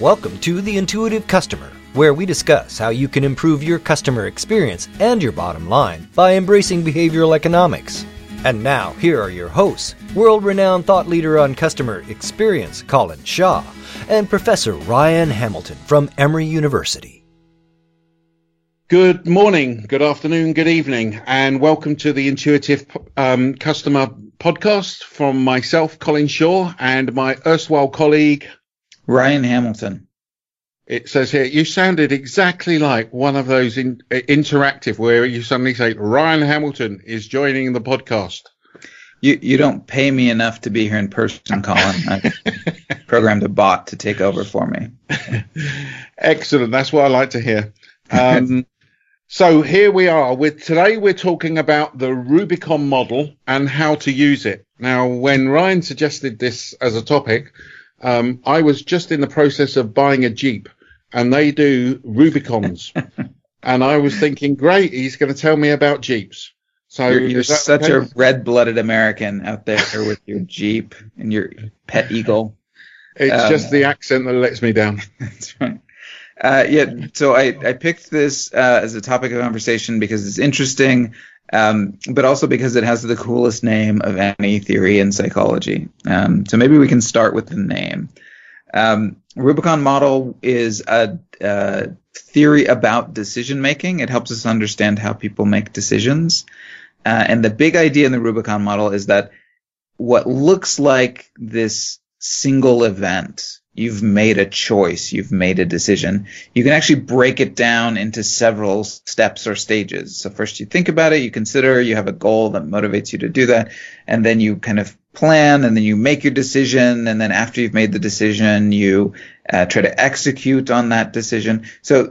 Welcome to The Intuitive Customer, where we discuss how you can improve your customer experience and your bottom line by embracing behavioral economics. And now, here are your hosts world renowned thought leader on customer experience, Colin Shaw, and Professor Ryan Hamilton from Emory University. Good morning, good afternoon, good evening, and welcome to the Intuitive um, Customer Podcast from myself, Colin Shaw, and my erstwhile colleague, Ryan Hamilton. It says here, you sounded exactly like one of those in, uh, interactive where you suddenly say, Ryan Hamilton is joining the podcast. You you don't pay me enough to be here in person, Colin. I programmed a bot to take over for me. Excellent. That's what I like to hear. Um, so here we are. With today, we're talking about the Rubicon model and how to use it. Now, when Ryan suggested this as a topic, um, I was just in the process of buying a Jeep and they do Rubicons. and I was thinking, great, he's going to tell me about Jeeps. So you're, you're such a red-blooded American out there with your Jeep and your pet eagle. It's um, just the accent that lets me down. That's right. Uh, yeah, so I, I picked this uh, as a topic of conversation because it's interesting um, but also because it has the coolest name of any theory in psychology. Um, so maybe we can start with the name. Um, Rubicon model is a, a, theory about decision making. It helps us understand how people make decisions. Uh, and the big idea in the Rubicon model is that what looks like this single event you've made a choice, you've made a decision. You can actually break it down into several steps or stages. So first you think about it, you consider, you have a goal that motivates you to do that, and then you kind of plan, and then you make your decision, and then after you've made the decision, you uh, try to execute on that decision. So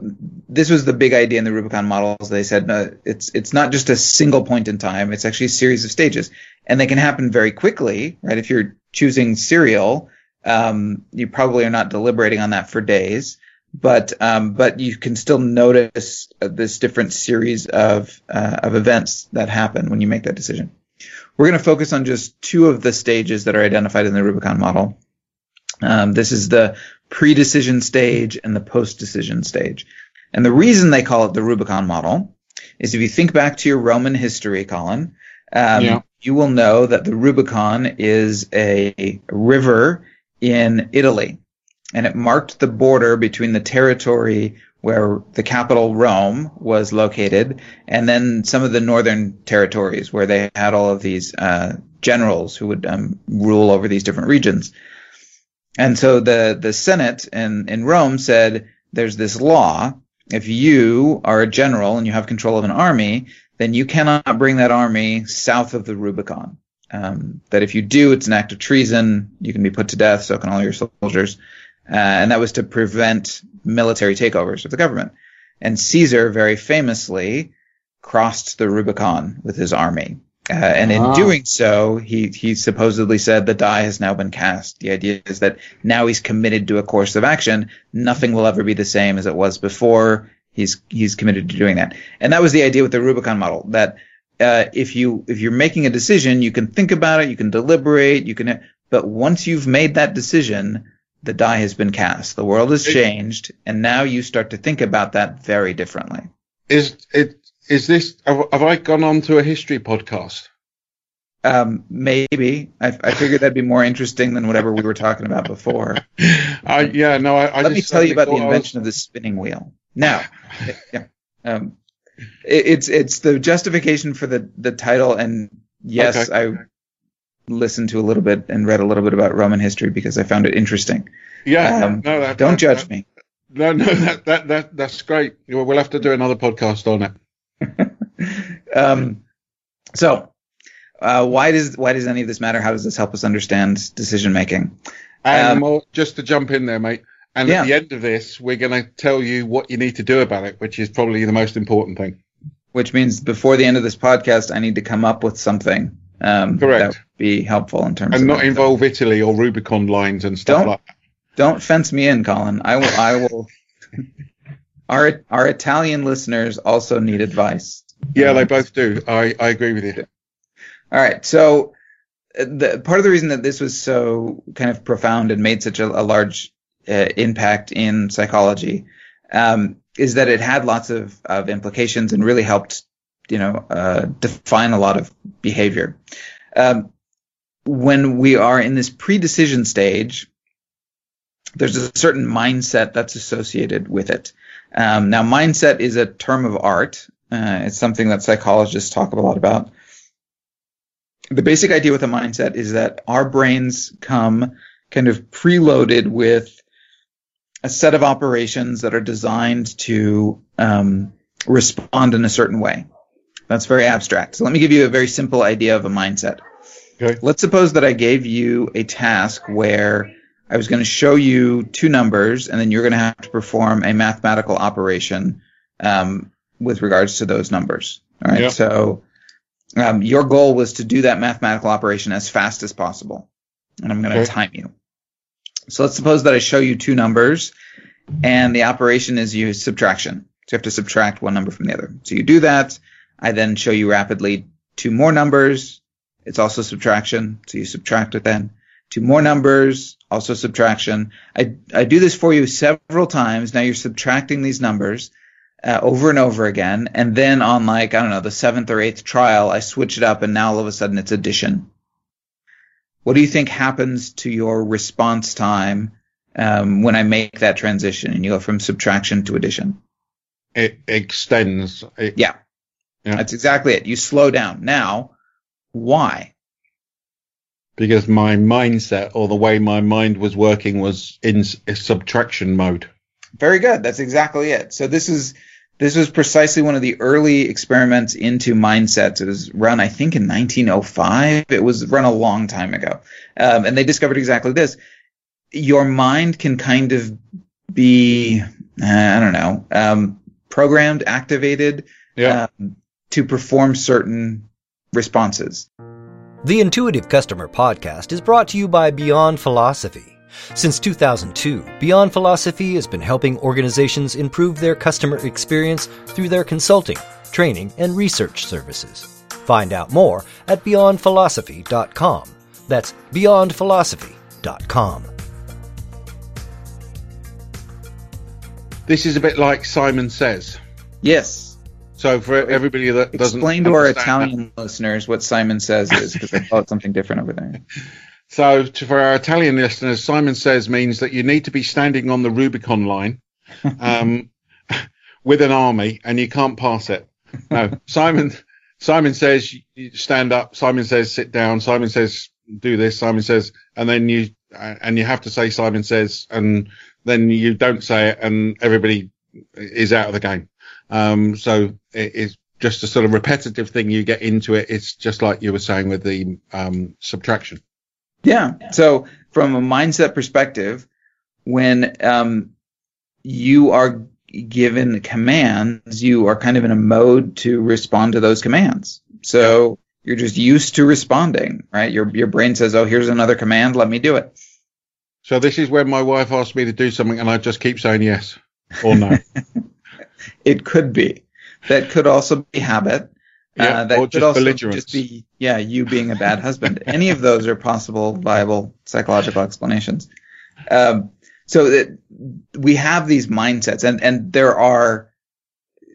this was the big idea in the Rubicon models. They said uh, it's it's not just a single point in time; it's actually a series of stages, and they can happen very quickly, right? If you're choosing cereal um, you probably are not deliberating on that for days, but um, but you can still notice this different series of uh, of events that happen when you make that decision. We're going to focus on just two of the stages that are identified in the Rubicon model. Um, this is the pre-decision stage and the post-decision stage. And the reason they call it the Rubicon model is if you think back to your Roman history, Colin, um, yeah. you will know that the Rubicon is a river in Italy, and it marked the border between the territory where the capital Rome was located, and then some of the northern territories where they had all of these uh, generals who would um, rule over these different regions. And so the the Senate in in Rome said, "There's this law. If you are a general and you have control of an army, then you cannot bring that army south of the Rubicon." Um, that if you do, it's an act of treason. You can be put to death. So can all your soldiers. Uh, and that was to prevent military takeovers of the government. And Caesar very famously crossed the Rubicon with his army. Uh, and in ah. doing so, he, he supposedly said the die has now been cast. The idea is that now he's committed to a course of action. Nothing will ever be the same as it was before. He's, he's committed to doing that. And that was the idea with the Rubicon model, that uh, if you if you're making a decision, you can think about it, you can deliberate, you can. But once you've made that decision, the die has been cast. The world has changed, and now you start to think about that very differently. Is it? Is this? Have, have I gone on to a history podcast? Um, maybe. I, I figured that'd be more interesting than whatever we were talking about before. Uh, yeah, no. I, I let me tell you about the invention was... of the spinning wheel. Now, yeah, um, it's it's the justification for the the title, and yes, okay. I listened to a little bit and read a little bit about Roman history because I found it interesting. Yeah, um, no, that, don't that, judge that, me. No, no, that, that that that's great. We'll have to do another podcast on it. um, so, uh, why does why does any of this matter? How does this help us understand decision making? And um, more, just to jump in there, mate. And yeah. at the end of this, we're going to tell you what you need to do about it, which is probably the most important thing. Which means before the end of this podcast, I need to come up with something. Um, Correct. That would be helpful in terms and of. not involve Italy or Rubicon lines and stuff don't, like that. Don't fence me in, Colin. I will. I will. our our Italian listeners also need advice. Yeah, um, they both do. I, I agree with you. All right. So the part of the reason that this was so kind of profound and made such a, a large uh, impact in psychology um, is that it had lots of, of implications and really helped, you know, uh, define a lot of behavior. Um, when we are in this pre-decision stage, there's a certain mindset that's associated with it. Um, now, mindset is a term of art. Uh, it's something that psychologists talk a lot about. The basic idea with a mindset is that our brains come kind of preloaded with a set of operations that are designed to um, respond in a certain way. That's very abstract. So let me give you a very simple idea of a mindset. Okay. Let's suppose that I gave you a task where I was going to show you two numbers, and then you're going to have to perform a mathematical operation um, with regards to those numbers. All right. Yep. So um, your goal was to do that mathematical operation as fast as possible, and I'm going to okay. time you. So let's suppose that I show you two numbers, and the operation is use subtraction. So you have to subtract one number from the other. So you do that. I then show you rapidly two more numbers. It's also subtraction. So you subtract it then two more numbers, also subtraction. I, I do this for you several times. Now you're subtracting these numbers uh, over and over again. And then on like, I don't know, the seventh or eighth trial, I switch it up and now all of a sudden it's addition. What do you think happens to your response time um, when I make that transition and you go from subtraction to addition? It extends. It, yeah. yeah. That's exactly it. You slow down. Now, why? because my mindset or the way my mind was working was in subtraction mode. Very good. That's exactly it. So this is this was precisely one of the early experiments into mindsets. It was run, I think, in 1905. It was run a long time ago, um, and they discovered exactly this. Your mind can kind of be, uh, I don't know, um, programmed, activated yeah. um, to perform certain responses. The Intuitive Customer Podcast is brought to you by Beyond Philosophy. Since 2002, Beyond Philosophy has been helping organizations improve their customer experience through their consulting, training, and research services. Find out more at beyondphilosophy.com. That's beyondphilosophy.com. This is a bit like Simon Says. Yes. So for everybody that doesn't explain to our Italian that. listeners what Simon says is because they call it something different over there. So to, for our Italian listeners, Simon says means that you need to be standing on the Rubicon line um, with an army and you can't pass it. No, Simon. Simon says stand up. Simon says sit down. Simon says do this. Simon says, and then you and you have to say Simon says, and then you don't say it, and everybody is out of the game. Um, so it's just a sort of repetitive thing. You get into it. It's just like you were saying with the um, subtraction. Yeah. So from a mindset perspective, when um, you are given commands, you are kind of in a mode to respond to those commands. So you're just used to responding, right? Your your brain says, "Oh, here's another command. Let me do it." So this is when my wife asks me to do something, and I just keep saying yes or no. it could be. That could also be habit. Yeah, uh, that could also just be yeah, you being a bad husband. Any of those are possible, viable psychological explanations. Um, so that we have these mindsets, and and there are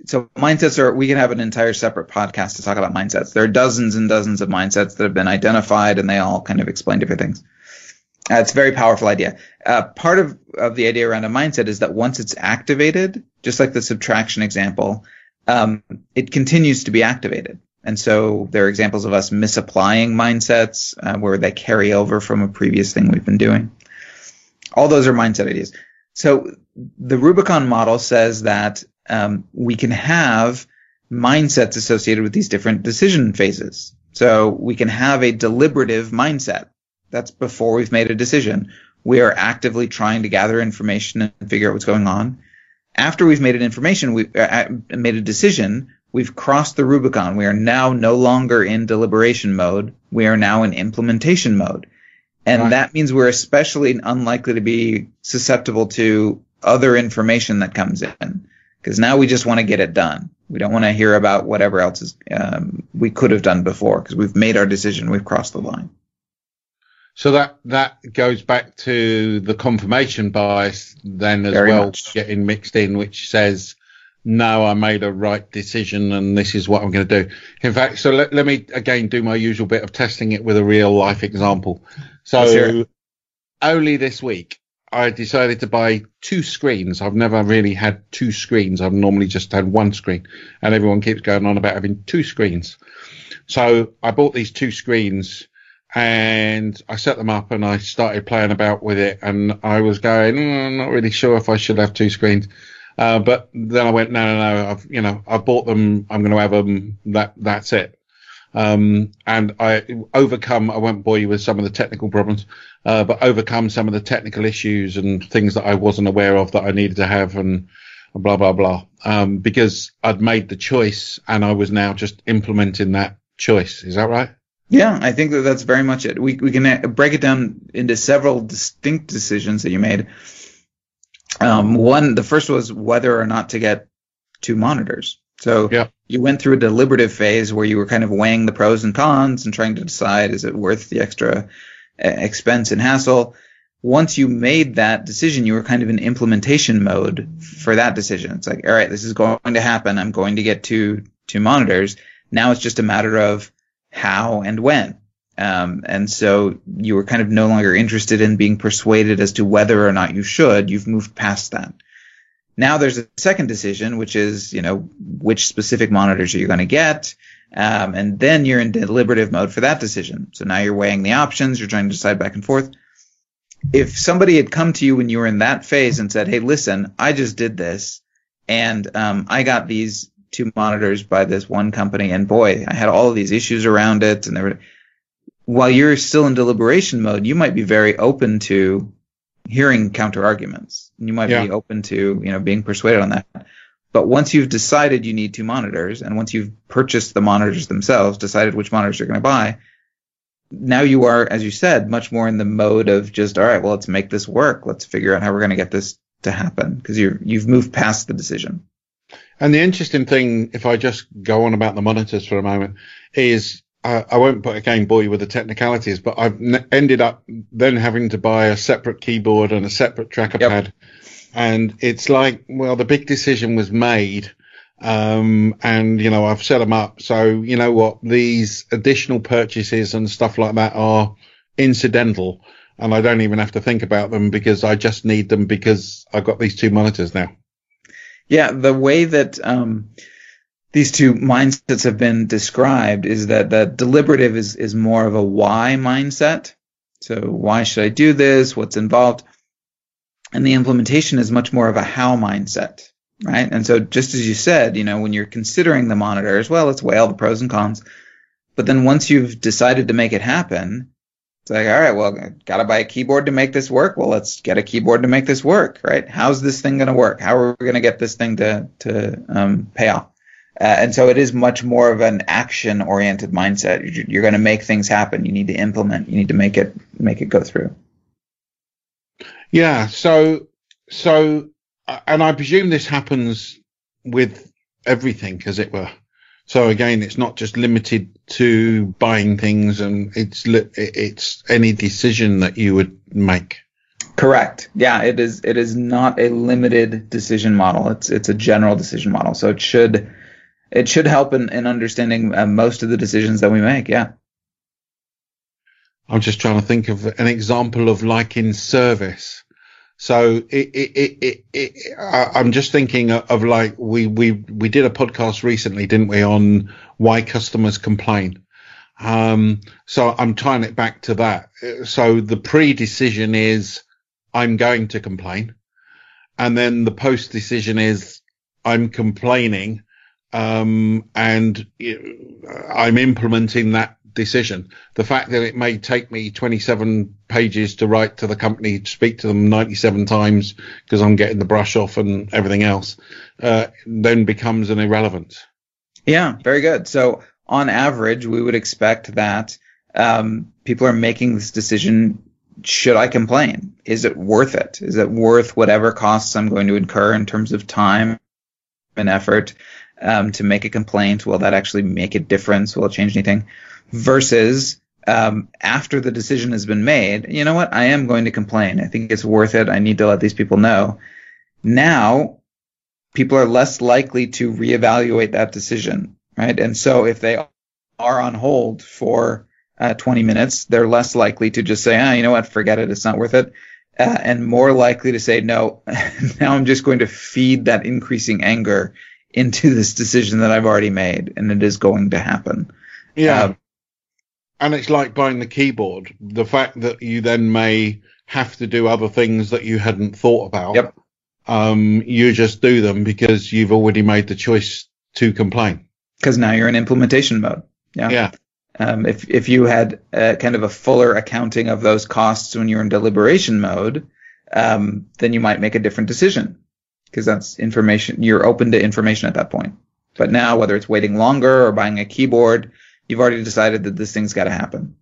so mindsets are we can have an entire separate podcast to talk about mindsets. There are dozens and dozens of mindsets that have been identified, and they all kind of explain different things. Uh, it's a very powerful idea. Uh, part of, of the idea around a mindset is that once it's activated, just like the subtraction example, um, it continues to be activated. And so there are examples of us misapplying mindsets uh, where they carry over from a previous thing we've been doing. All those are mindset ideas. So the Rubicon model says that um, we can have mindsets associated with these different decision phases. So we can have a deliberative mindset that's before we've made a decision. We are actively trying to gather information and figure out what's going on. After we've made an information, we uh, made a decision. We've crossed the Rubicon. We are now no longer in deliberation mode. We are now in implementation mode. And right. that means we're especially unlikely to be susceptible to other information that comes in. Because now we just want to get it done. We don't want to hear about whatever else is, um, we could have done before because we've made our decision. We've crossed the line. So that that goes back to the confirmation bias then as Very well much. getting mixed in, which says no, I made a right decision and this is what I'm going to do. In fact, so let, let me again do my usual bit of testing it with a real life example. So only this week I decided to buy two screens. I've never really had two screens. I've normally just had one screen and everyone keeps going on about having two screens. So I bought these two screens and I set them up and I started playing about with it and I was going, "Mm, I'm not really sure if I should have two screens. Uh, but then I went, no, no, no, I've, you know, I bought them. I'm going to have them. That, that's it. Um, and I overcome, I won't bore you with some of the technical problems, uh, but overcome some of the technical issues and things that I wasn't aware of that I needed to have and blah, blah, blah. Um, because I'd made the choice and I was now just implementing that choice. Is that right? Yeah, I think that that's very much it. We we can uh, break it down into several distinct decisions that you made. Um, one, the first was whether or not to get two monitors. So Yeah. you went through a deliberative phase where you were kind of weighing the pros and cons and trying to decide is it worth the extra uh, expense and hassle. Once you made that decision, you were kind of in implementation mode for that decision. It's like, all right, this is going to happen. I'm going to get two two monitors. Now it's just a matter of how and when. Um, and so you were kind of no longer interested in being persuaded as to whether or not you should. You've moved past that. Now there's a second decision, which is, you know, which specific monitors are you going to get? Um, and then you're in deliberative mode for that decision. So now you're weighing the options. You're trying to decide back and forth. If somebody had come to you when you were in that phase and said, Hey, listen, I just did this and, um, I got these two monitors by this one company and boy, I had all of these issues around it and there were, while you're still in deliberation mode, you might be very open to hearing counter arguments. You might Yeah. be open to, you know, being persuaded on that. But once you've decided you need two monitors and once you've purchased the monitors themselves, decided which monitors you're going to buy, now you are, as you said, much more in the mode of just, all right, well, let's make this work. Let's figure out how we're going to get this to happen because you're, you've moved past the decision. And the interesting thing, if I just go on about the monitors for a moment, is uh, I won't put again bore you with the technicalities, but I've n- ended up then having to buy a separate keyboard and a separate tracker Yep. pad. And it's like, well, the big decision was made. Um, and you know, I've set them up. So you know what? These additional purchases and stuff like that are incidental. And I don't even have to think about them because I just need them because I've got these two monitors now. Yeah, the way that um, these two mindsets have been described is that the deliberative is is more of a why mindset. So why should I do this? What's involved? And the implementation is much more of a how mindset, right? And so just as you said, you know, when you're considering the monitor as well, let's weigh all the pros and cons. But then once you've decided to make it happen, it's like, all right, well, gotta buy a keyboard to make this work. Well, let's get a keyboard to make this work, right? How's this thing gonna work? How are we gonna get this thing to to um, pay off? Uh, and so it is much more of an action oriented mindset. You're, you're going to make things happen. You need to implement. You need to make it make it go through. Yeah. So, so, uh, and I presume this happens with everything, as it were. So again, it's not just limited to buying things, and it's it's any decision that you would make. Correct. Yeah, it is. It is not a limited decision model. It's it's a general decision model. So it should it should help in, in understanding uh, most of the decisions that we make. Yeah. I'm just trying to think of an example of like in service. So it, it, it, it, it I- I'm just thinking of like we, we, we did a podcast recently, didn't we, on why customers complain. Um, so I'm tying it back to that. So the pre-decision is I'm going to complain. And then the post decision is I'm complaining. Um, and I'm implementing that decision. The fact that it may take me 27 pages to write to the company, speak to them 97 times because I'm getting the brush off and everything else, uh, then becomes an irrelevance. Yeah, very good. So on average, we would expect that um, people are making this decision. Should I complain? Is it worth it? Is it worth whatever costs I'm going to incur in terms of time and effort um, to make a complaint? Will that actually make a difference? Will it change anything? Versus um, after the decision has been made, you know what? I am going to complain. I think it's worth it. I need to let these people know. Now, people are less likely to reevaluate that decision, right? And so if they are on hold for uh, 20 minutes, they're less likely to just say, ah, you know what? Forget it. It's not worth it. Uh, and more likely to say, no, now I'm just going to feed that increasing anger into this decision that I've already made, and it is going to happen. Yeah. Um, and it's like buying the keyboard. The fact that you then may have to do other things that you hadn't thought about. Yep. Um, you just do them because you've already made the choice to complain. Because now you're in implementation mode. Yeah. Yeah. Um, if if you had a, kind of a fuller accounting of those costs when you're in deliberation mode, um, then you might make a different decision because that's information. You're open to information at that point. But now, whether it's waiting longer or buying a keyboard, you've already decided that this thing's got to happen.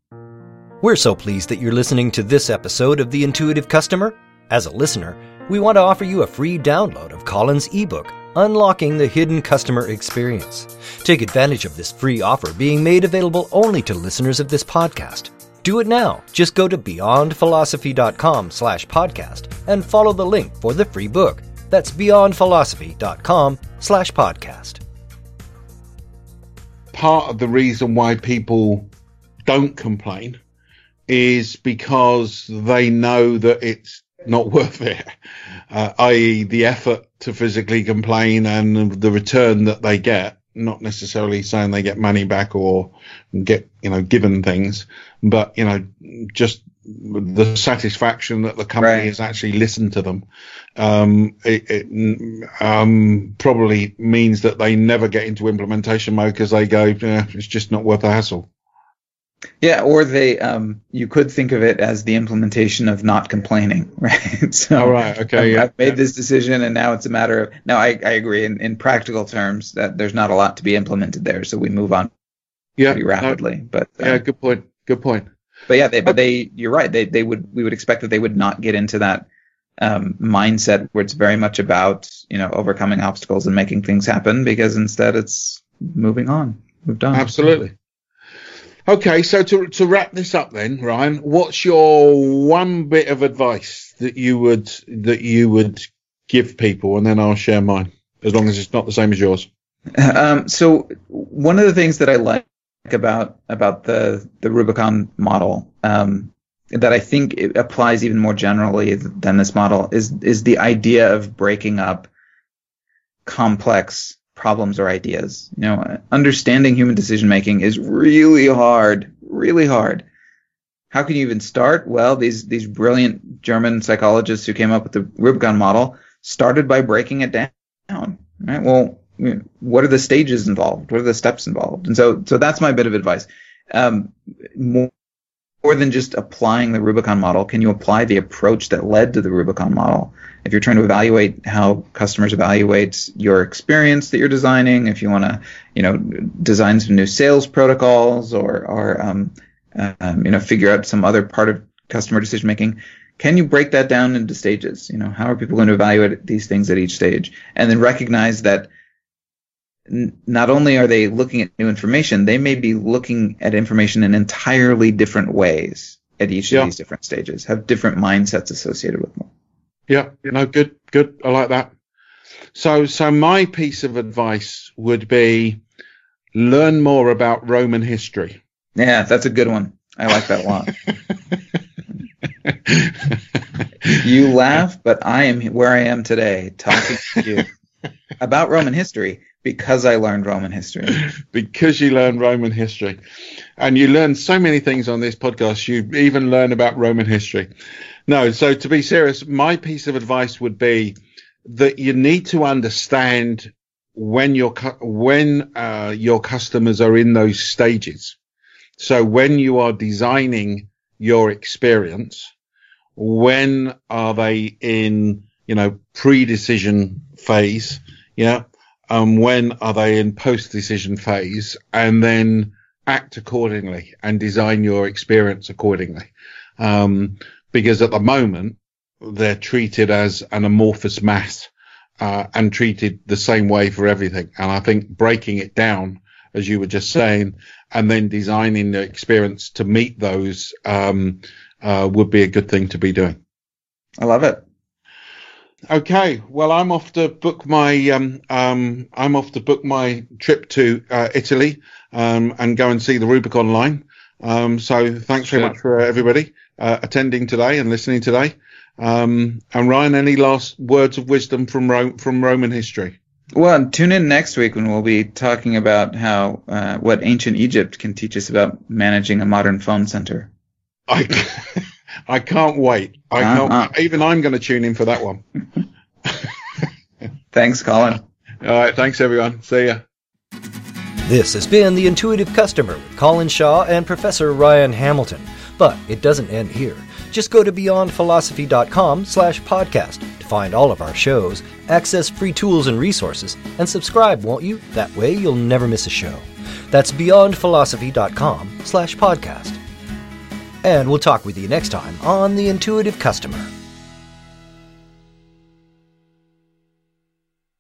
We're so pleased that you're listening to this episode of The Intuitive Customer. As a listener, we want to offer you a free download of Colin's ebook, Unlocking the Hidden Customer Experience. Take advantage of this free offer being made available only to listeners of this podcast. Do it now. Just go to beyondphilosophy.com slash podcast and follow the link for the free book. That's beyondphilosophy.com slash podcast. Part of the reason why people don't complain is because they know that it's not worth it, uh, i.e., the effort to physically complain and the return that they get. Not necessarily saying they get money back or get, you know, given things, but, you know, just the satisfaction that the company right. has actually listened to them um, it, it um, probably means that they never get into implementation mode because they go, yeah, it's just not worth the hassle. Yeah, or they, um, you could think of it as the implementation of not complaining, right? so, oh, right, okay, I've, yeah, I've made yeah. this decision, and now it's a matter of. Now, I, I agree in, in practical terms that there's not a lot to be implemented there, so we move on yeah, pretty rapidly. No, but uh, yeah, good point. Good point. But yeah, they, but they, you're right. They, they would, we would expect that they would not get into that um, mindset where it's very much about you know overcoming obstacles and making things happen because instead it's moving on, moved on. Absolutely. Okay, so to to wrap this up then, Ryan, what's your one bit of advice that you would that you would give people, and then I'll share mine, as long as it's not the same as yours. Um, so one of the things that I like about about the the Rubicon model um, that I think it applies even more generally than this model is is the idea of breaking up complex problems or ideas. You know, understanding human decision making is really hard, really hard. How can you even start? Well, these these brilliant German psychologists who came up with the Rubicon model started by breaking it down. Right? Well, what are the stages involved? What are the steps involved? And so, so that's my bit of advice. Um, more, more than just applying the Rubicon model, can you apply the approach that led to the Rubicon model? If you're trying to evaluate how customers evaluate your experience that you're designing, if you want to, you know, design some new sales protocols or, or um, um, you know, figure out some other part of customer decision making, can you break that down into stages? You know, how are people going to evaluate these things at each stage? And then recognize that not only are they looking at new information, they may be looking at information in entirely different ways at each yeah. of these different stages, have different mindsets associated with them. Yeah, you know, good, good. I like that. So, so my piece of advice would be learn more about Roman history. Yeah, that's a good one. I like that a lot. you laugh, but I am where I am today talking to you about Roman history because I learned Roman history. because you learned Roman history. And you learn so many things on this podcast. You even learn about Roman history. No, so to be serious, my piece of advice would be that you need to understand when your when uh, your customers are in those stages. So when you are designing your experience, when are they in you know pre-decision phase? Yeah, um, when are they in post decision phase, and then act accordingly and design your experience accordingly. Um, because at the moment they're treated as an amorphous mass uh, and treated the same way for everything. And I think breaking it down as you were just saying, and then designing the experience to meet those um, uh, would be a good thing to be doing. I love it. Okay, well, I'm off to book my um, um, I'm off to book my trip to uh, Italy um, and go and see the Rubicon line. Um, so thanks very much for everybody uh, attending today and listening today. Um, and Ryan, any last words of wisdom from Ro- from Roman history? Well, tune in next week when we'll be talking about how uh, what ancient Egypt can teach us about managing a modern phone center. I I can't wait. I can't. Uh-huh. Even I'm going to tune in for that one. thanks, Colin. All right. Thanks, everyone. See ya. This has been The Intuitive Customer with Colin Shaw and Professor Ryan Hamilton. But it doesn't end here. Just go to beyondphilosophy.com slash podcast to find all of our shows, access free tools and resources, and subscribe, won't you? That way you'll never miss a show. That's beyondphilosophy.com slash podcast. And we'll talk with you next time on The Intuitive Customer.